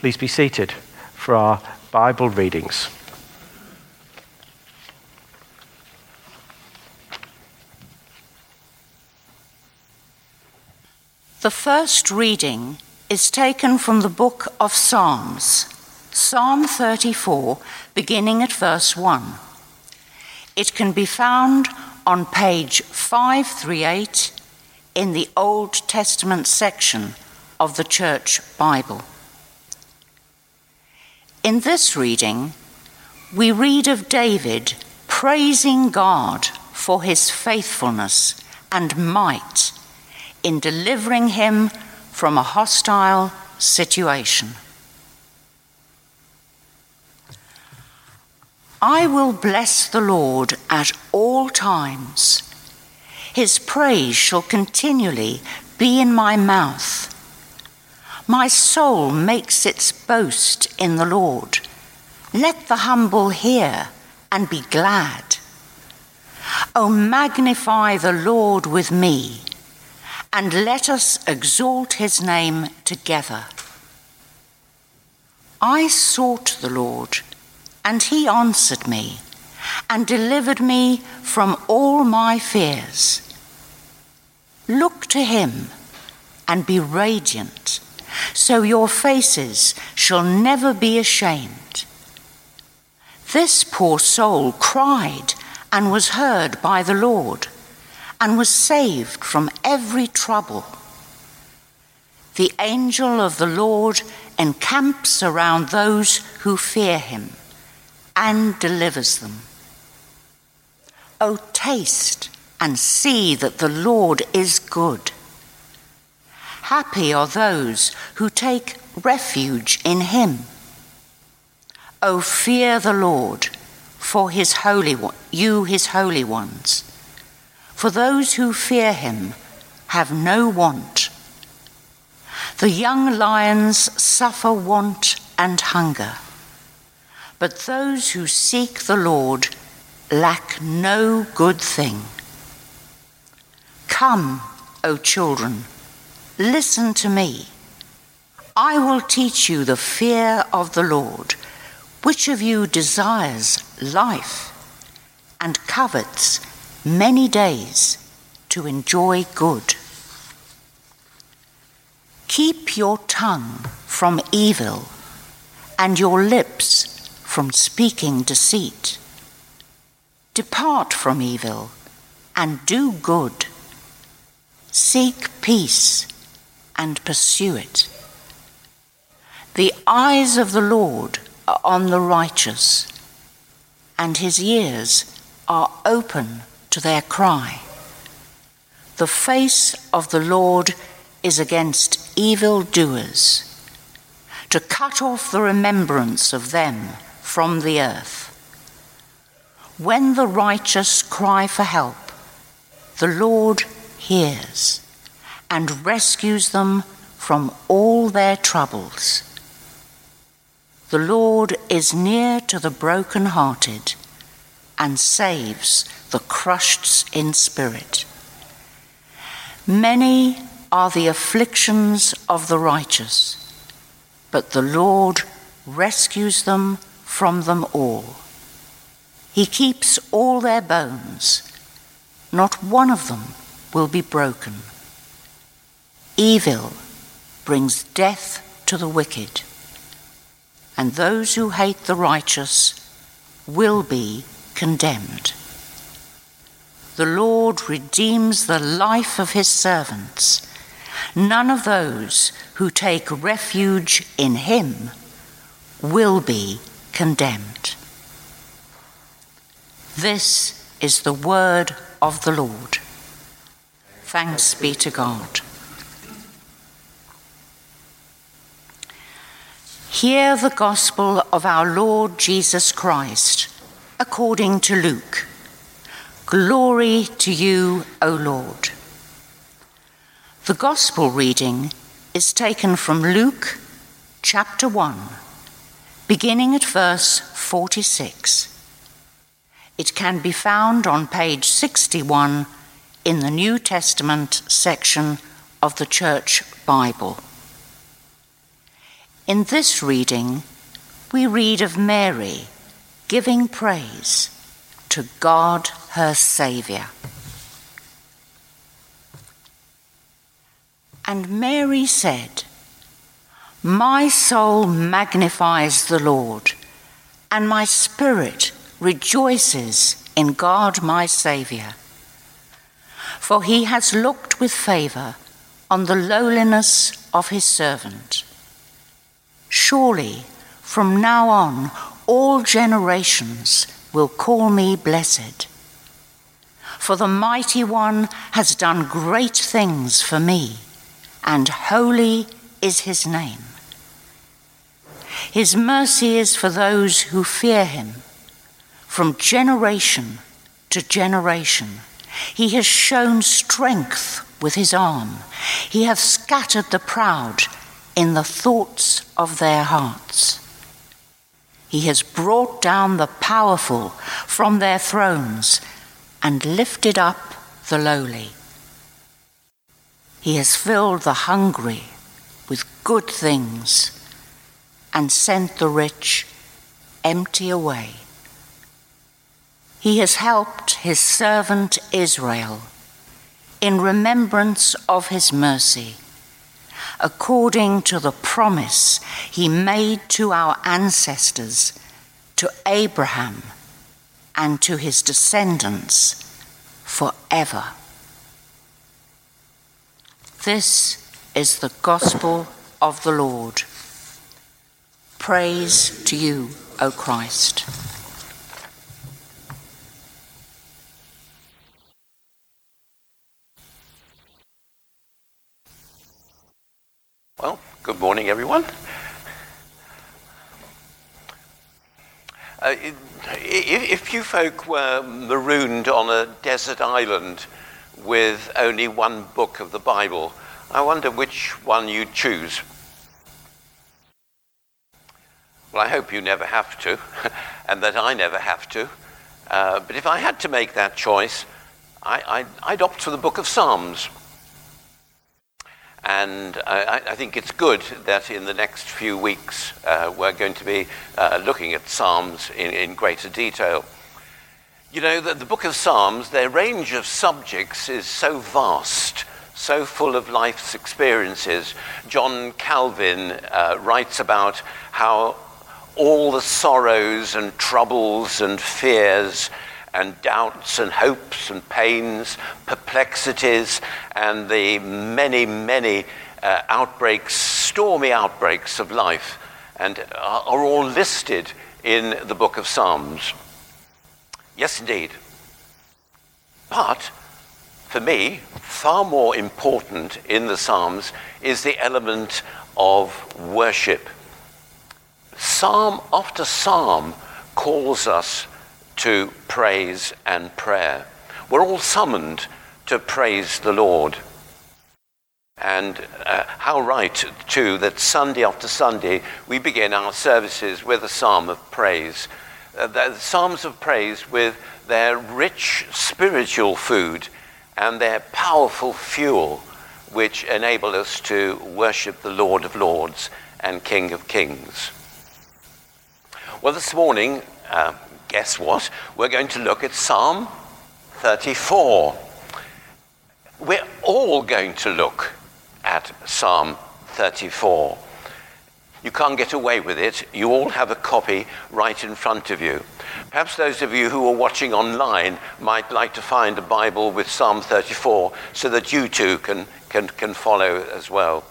Please be seated for our Bible readings. The first reading is taken from the book of Psalms, Psalm 34, beginning at verse 1. It can be found on page 538 in the Old Testament section of the Church Bible. In this reading, we read of David praising God for his faithfulness and might in delivering him from a hostile situation. I will bless the Lord at all times. His praise shall continually be in my mouth. My soul makes its boast in the Lord. Let the humble hear and be glad. O magnify the Lord with me, and let us exalt his name together. I sought the Lord and he answered me and delivered me from all my fears. Look to him and be radiant, so your faces shall never be ashamed. This poor soul cried and was heard by the Lord and was saved from every trouble. The angel of the Lord encamps around those who fear him and delivers them. Oh, taste and see that the Lord is good. Happy are those who take refuge in him. Oh, fear the Lord for his holy one, you his holy ones. For those who fear him have no want. The young lions suffer want and hunger but those who seek the Lord lack no good thing. Come, O children, listen to me. I will teach you the fear of the Lord. Which of you desires life and covets many days to enjoy good? Keep your tongue from evil and your lips from speaking deceit. Depart from evil and do good. Seek peace and pursue it. The eyes of the Lord are on the righteous, and his ears are open to their cry. The face of the Lord is against evil doers, to cut off the remembrance of them from the earth. When the righteous cry for help, the Lord hears and rescues them from all their troubles. The Lord is near to the broken-hearted and saves the crushed in spirit. Many are the afflictions of the righteous, but the Lord rescues them from them all. He keeps all their bones, not one of them will be broken. Evil brings death to the wicked, and those who hate the righteous will be condemned. The Lord redeems the life of his servants. None of those who take refuge in him will be condemned. This is the word of the Lord. Thanks be to God. Hear the gospel of our Lord Jesus Christ according to Luke. Glory to you, O Lord. The gospel reading is taken from Luke chapter 1 beginning at verse 46. It can be found on page 61 in the New Testament section of the Church Bible. In this reading, we read of Mary giving praise to God her Saviour. And Mary said, My soul magnifies the Lord, and my spirit rejoices in God my Saviour. For he has looked with favour on the lowliness of his servant. Surely, from now on, all generations will call me blessed. For the mighty one has done great things for me, and holy is his name. His mercy is for those who fear him, from generation to generation. He has shown strength with his arm. He hath scattered the proud in the thoughts of their hearts. He has brought down the powerful from their thrones and lifted up the lowly. He has filled the hungry with good things and sent the rich empty away. He has helped his servant Israel in remembrance of his mercy, according to the promise he made to our ancestors, to Abraham, and to his descendants forever. This is the gospel of the Lord. Praise to you, O Christ. Well, good morning, everyone. Uh, if you folk were marooned on a desert island with only one book of the Bible, I wonder which one you'd choose. Well, I hope you never have to, and that I never have to. Uh, but if I had to make that choice, I, would opt for the book of Psalms. And I, I, think it's good that in the next few weeks uh, we're going to be uh, looking at Psalms in, in greater detail. You know, the, the, book of Psalms, their range of subjects is so vast, so full of life's experiences. John Calvin uh, writes about how all the sorrows and troubles and fears and doubts and hopes and pains, perplexities, and the many, many uh, outbreaks, stormy outbreaks of life, and are, are all listed in the book of Psalms. Yes, indeed. But for me, far more important in the Psalms is the element of worship. Psalm after psalm calls us to praise and prayer. We're all summoned to praise the Lord. And uh, how right, too, that Sunday after Sunday we begin our services with a psalm of praise. Uh, the psalms of praise with their rich spiritual food and their powerful fuel, which enable us to worship the Lord of Lords and King of Kings. Well, this morning, uh, guess what? We're going to look at Psalm 34. We're all going to look at Psalm 34. You can't get away with it. You all have a copy right in front of you. Perhaps those of you who are watching online might like to find a Bible with Psalm 34 so that you too can, can, can follow as well.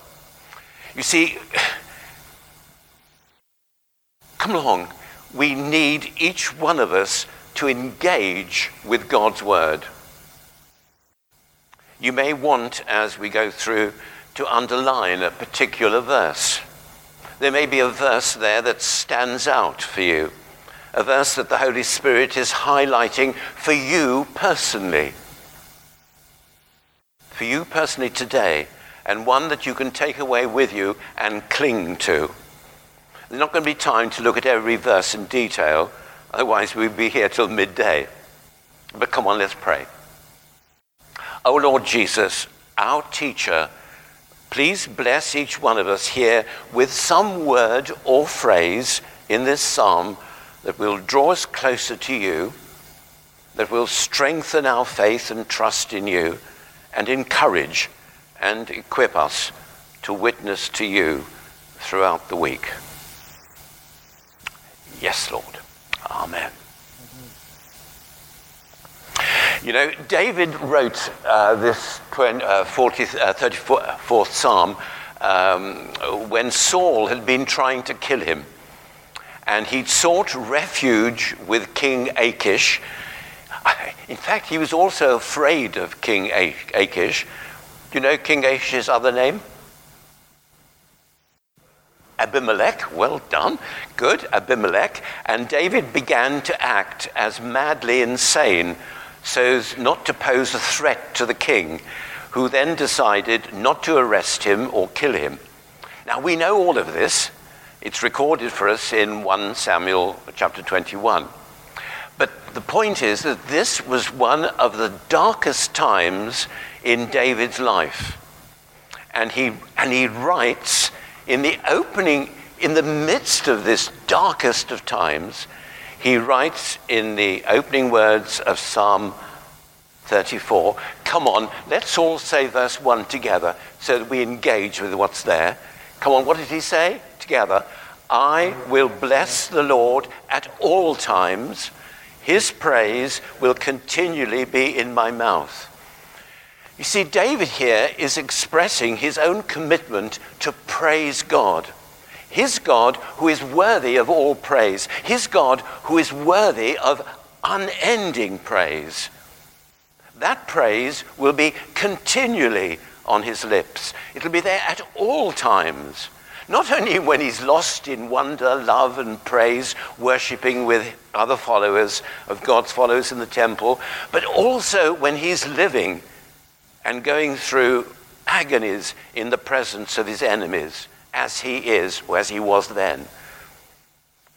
You see, come along we need each one of us to engage with God's Word. You may want, as we go through, to underline a particular verse. There may be a verse there that stands out for you, a verse that the Holy Spirit is highlighting for you personally. For you personally today, and one that you can take away with you and cling to. There's not going to be time to look at every verse in detail, otherwise, we'd be here till midday. But come on, let's pray. Oh Lord Jesus, our teacher, Please bless each one of us here with some word or phrase in this psalm that will draw us closer to you, that will strengthen our faith and trust in you, and encourage and equip us to witness to you throughout the week. Yes, Lord. Amen. You know, David wrote uh, this 20, uh, 40th, uh, 34th Psalm um, when Saul had been trying to kill him. And he'd sought refuge with King Achish. In fact, he was also afraid of King Achish. Do you know King Achish's other name? Abimelech, well done, good, Abimelech. And David began to act as madly insane so as not to pose a threat to the king, who then decided not to arrest him or kill him. Now, we know all of this. It's recorded for us in 1 Samuel chapter 21. But the point is that this was one of the darkest times in David's life. And he, and he writes in the opening, in the midst of this darkest of times, he writes in the opening words of Psalm 34. Come on, let's all say verse 1 together so that we engage with what's there. Come on, what did he say? Together. I will bless the Lord at all times. His praise will continually be in my mouth. You see, David here is expressing his own commitment to praise God. His God who is worthy of all praise. His God who is worthy of unending praise. That praise will be continually on his lips. It'll be there at all times. Not only when he's lost in wonder, love, and praise, worshipping with other followers of God's followers in the temple, but also when he's living and going through agonies in the presence of his enemies as he is, or as he was then.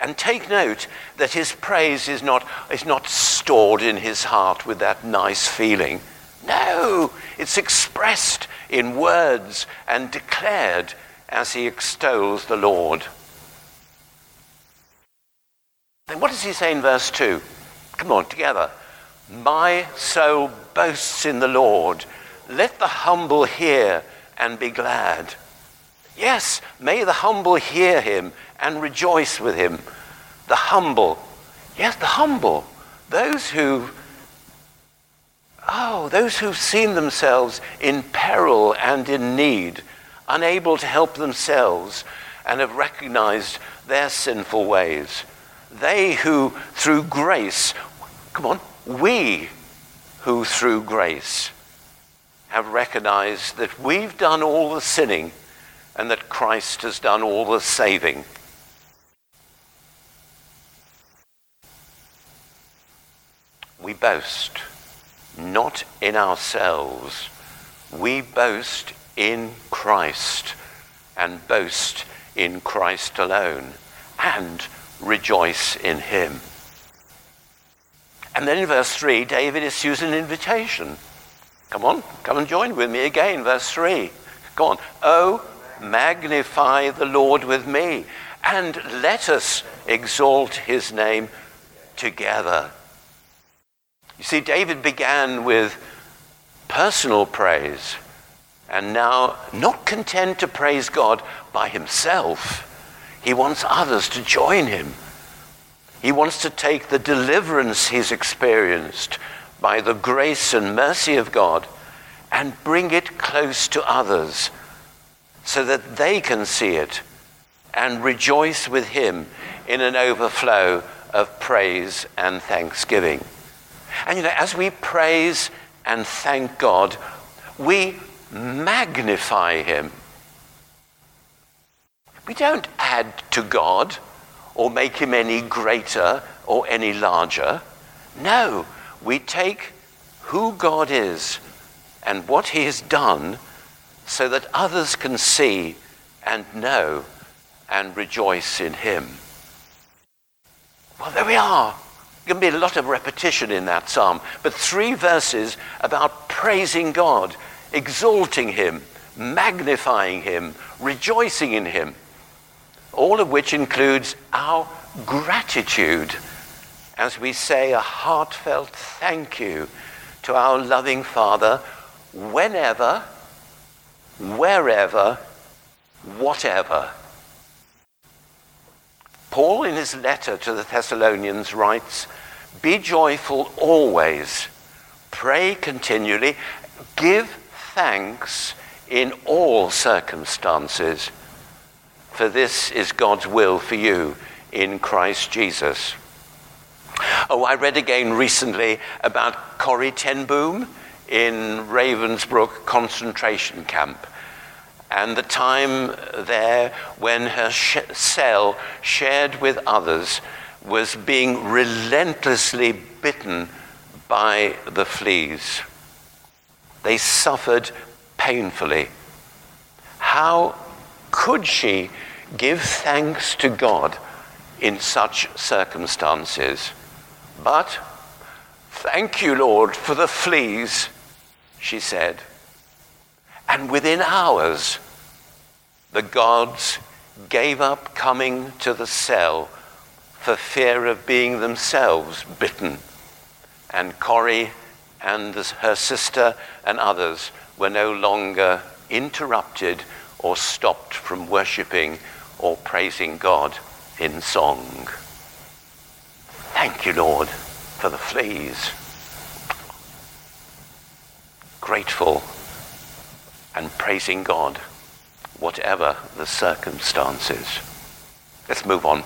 And take note that his praise is not, is not stored in his heart with that nice feeling. No, it's expressed in words and declared as he extols the Lord. Then what does he say in verse 2? Come on, together. My soul boasts in the Lord. Let the humble hear and be glad. Yes, may the humble hear him and rejoice with him. The humble, yes, the humble, those who, oh, those who've seen themselves in peril and in need, unable to help themselves, and have recognized their sinful ways. They who, through grace, come on, we who, through grace, have recognized that we've done all the sinning and that Christ has done all the saving. We boast not in ourselves, we boast in Christ and boast in Christ alone and rejoice in Him. And then in verse 3, David issues an invitation. Come on, come and join with me again, verse 3. Go on. Oh, magnify the Lord with me, and let us exalt his name together. You see, David began with personal praise, and now, not content to praise God by himself, he wants others to join him. He wants to take the deliverance he's experienced by the grace and mercy of God and bring it close to others so that they can see it and rejoice with him in an overflow of praise and thanksgiving. And you know, as we praise and thank God, we magnify him. We don't add to God or make him any greater or any larger. No, we take who God is and what he has done so that others can see and know and rejoice in him. Well, there we are. Going to be a lot of repetition in that psalm, but three verses about praising God, exalting him, magnifying Him, rejoicing in Him. All of which includes our gratitude as we say a heartfelt thank you to our loving Father whenever, wherever, whatever. Paul, in his letter to the Thessalonians, writes, Be joyful always, pray continually, give thanks in all circumstances, for this is God's will for you in Christ Jesus. Oh, I read again recently about Corrie ten Boom in Ravensbrück concentration camp and the time there when her sh- cell, shared with others, was being relentlessly bitten by the fleas. They suffered painfully. How could she give thanks to God in such circumstances? But thank you, Lord, for the fleas, she said. And within hours, the gods gave up coming to the cell for fear of being themselves bitten. And Corrie and her sister and others were no longer interrupted or stopped from worshipping or praising God in song. Thank you, Lord, for the fleas. Grateful and praising God, whatever the circumstances. Let's move on.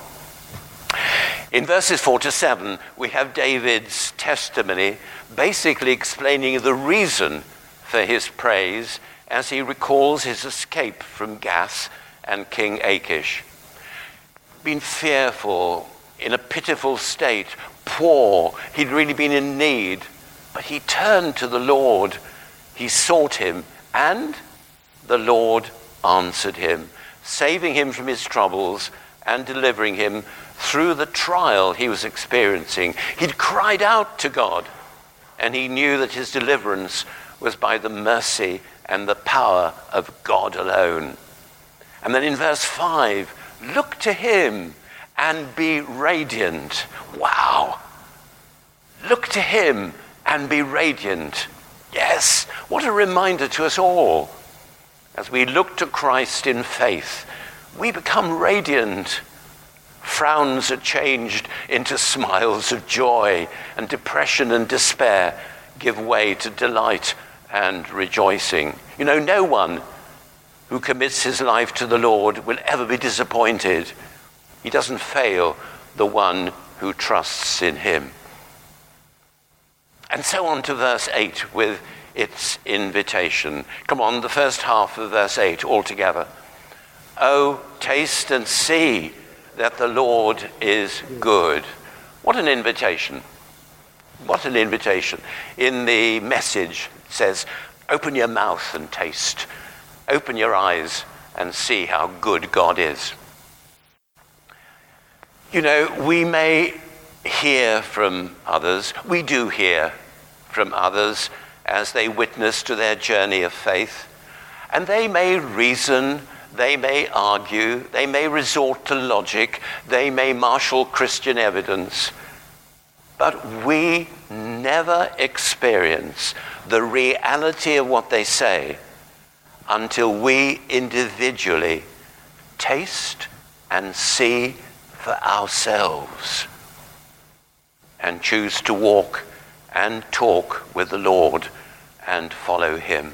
In verses 4 to 7, we have David's testimony basically explaining the reason for his praise as he recalls his escape from Gath and King Achish. Been fearful, in a pitiful state, poor, he'd really been in need, but he turned to the Lord, he sought him, and the Lord answered him, saving him from his troubles and delivering him through the trial he was experiencing. He'd cried out to God, and he knew that his deliverance was by the mercy and the power of God alone. And then in verse 5, look to him and be radiant. Wow. Look to him and be radiant. Yes, what a reminder to us all. As we look to Christ in faith, we become radiant. Frowns are changed into smiles of joy, and depression and despair give way to delight and rejoicing. You know, no one who commits his life to the Lord will ever be disappointed. He doesn't fail the one who trusts in him. And so on to verse 8 with its invitation. Come on, the first half of verse 8 altogether. Oh, taste and see that the Lord is good. What an invitation. What an invitation. In the message, it says, Open your mouth and taste. Open your eyes and see how good God is. You know, we may hear from others, we do hear from others as they witness to their journey of faith, and they may reason, they may argue, they may resort to logic, they may marshal Christian evidence, but we never experience the reality of what they say until we individually taste and see for ourselves and choose to walk and talk with the Lord and follow Him.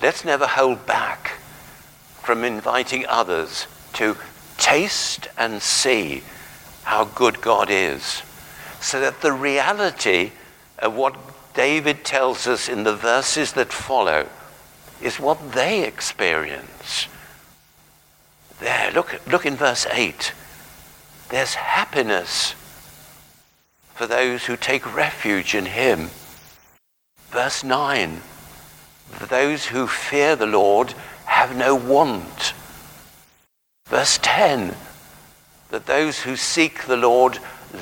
Let's never hold back from inviting others to taste and see how good God is, so that the reality of what David tells us in the verses that follow is what they experience. There, look, look in verse 8. There's happiness for those who take refuge in him. Verse 9. For those who fear the Lord have no want. Verse 10. That those who seek the Lord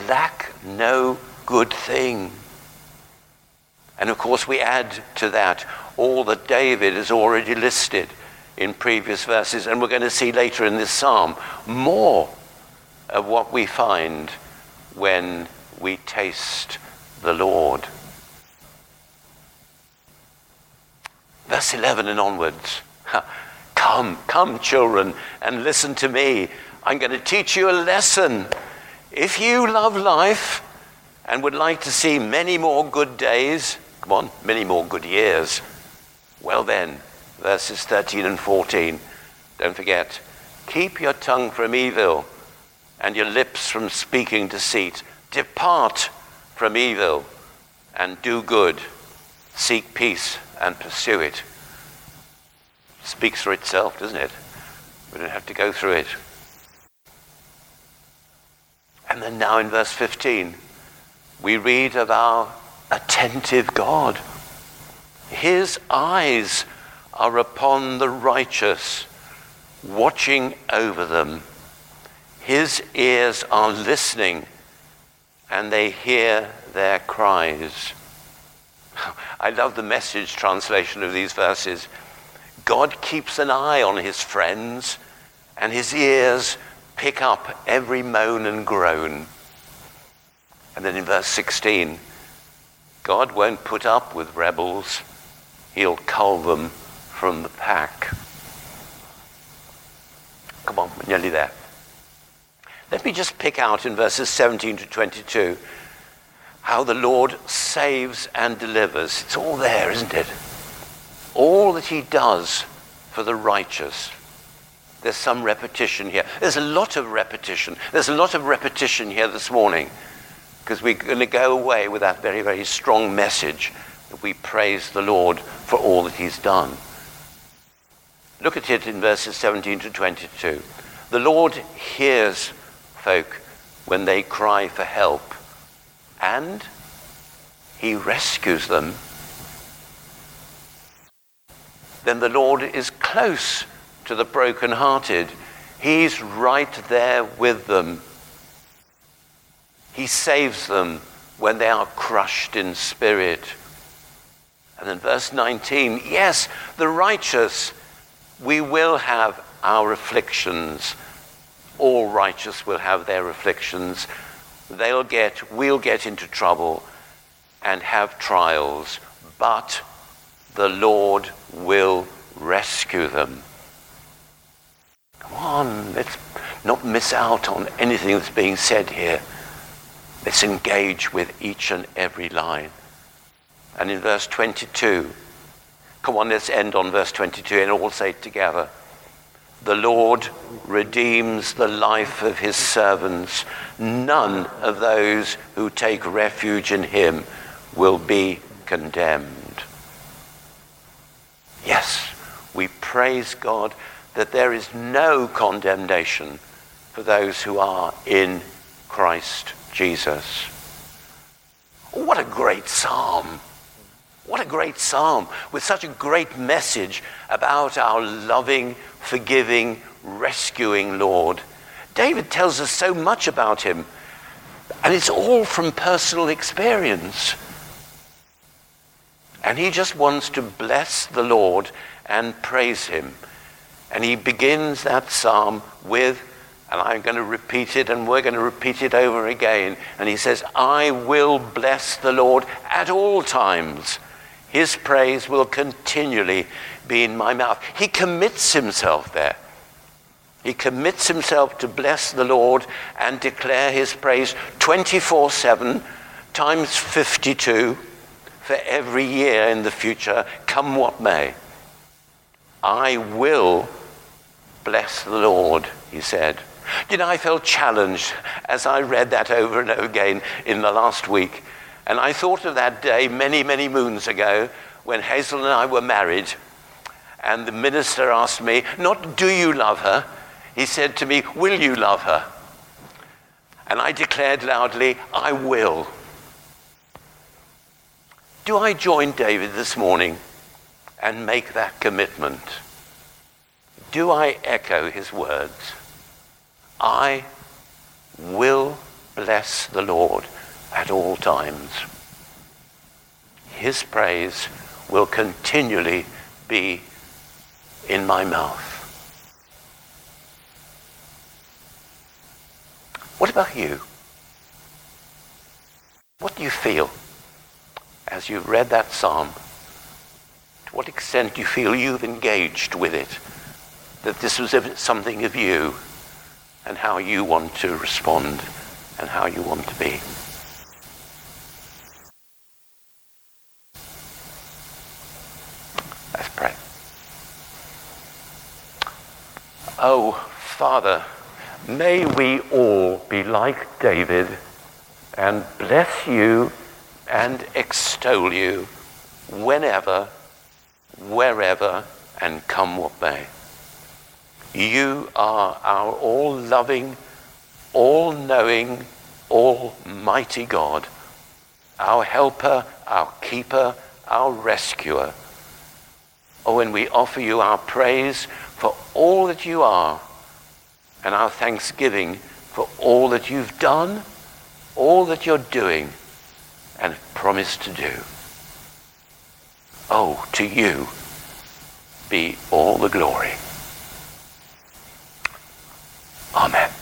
lack no good thing. And of course, we add to that all that David has already listed in previous verses. And we're going to see later in this psalm more of what we find when we taste the Lord. Verse 11 and onwards. Come, come, children, and listen to me. I'm going to teach you a lesson. If you love life and would like to see many more good days, come on, many more good years, well then, verses 13 and 14, don't forget, keep your tongue from evil and your lips from speaking deceit. Depart from evil and do good. Seek peace and pursue it. Speaks for itself, doesn't it? We don't have to go through it. And then now in verse 15, we read of our attentive God. His eyes are upon the righteous, watching over them. His ears are listening, and they hear their cries. I love the message translation of these verses. God keeps an eye on his friends, and his ears pick up every moan and groan. And then in verse 16, God won't put up with rebels, he'll cull them from the pack. Come on, we're nearly there. Let me just pick out in verses 17 to 22 how the Lord saves and delivers. It's all there, isn't it? All that he does for the righteous. There's some repetition here. There's a lot of repetition. There's a lot of repetition here this morning because we're going to go away with that very, very strong message that we praise the Lord for all that he's done. Look at it in verses 17 to 22. The Lord hears folk when they cry for help and he rescues them, then the Lord is close to the brokenhearted. He's right there with them. He saves them when they are crushed in spirit. And then verse 19 yes, the righteous, we will have our afflictions. All righteous will have their afflictions they'll get, we'll get into trouble and have trials, but the Lord will rescue them. Come on, let's not miss out on anything that's being said here. Let's engage with each and every line. And in verse 22, come on, let's end on verse 22 and all say it together. The Lord redeems the life of his servants. None of those who take refuge in him will be condemned. Yes, we praise God that there is no condemnation for those who are in Christ Jesus. What a great psalm! What a great psalm with such a great message about our loving, forgiving, rescuing Lord. David tells us so much about him, and it's all from personal experience. And he just wants to bless the Lord and praise him. And he begins that psalm with, and I'm going to repeat it, and we're going to repeat it over again. And he says, I will bless the Lord at all times. His praise will continually be in my mouth. He commits himself there. He commits himself to bless the Lord and declare his praise 24 7 times 52 for every year in the future, come what may. I will bless the Lord, he said. You know, I felt challenged as I read that over and over again in the last week and I thought of that day many, many moons ago when Hazel and I were married. And the minister asked me, not do you love her? He said to me, will you love her? And I declared loudly, I will. Do I join David this morning and make that commitment? Do I echo his words? I will bless the Lord at all times. His praise will continually be in my mouth. What about you? What do you feel as you've read that psalm? To what extent do you feel you've engaged with it? That this was something of you and how you want to respond and how you want to be. Let's pray. Oh, Father, may we all be like David and bless you and extol you whenever, wherever, and come what may. You are our all loving, all knowing, almighty God, our helper, our keeper, our rescuer. Oh, and we offer you our praise for all that you are and our thanksgiving for all that you've done, all that you're doing, and promise to do. Oh, to you be all the glory. Amen.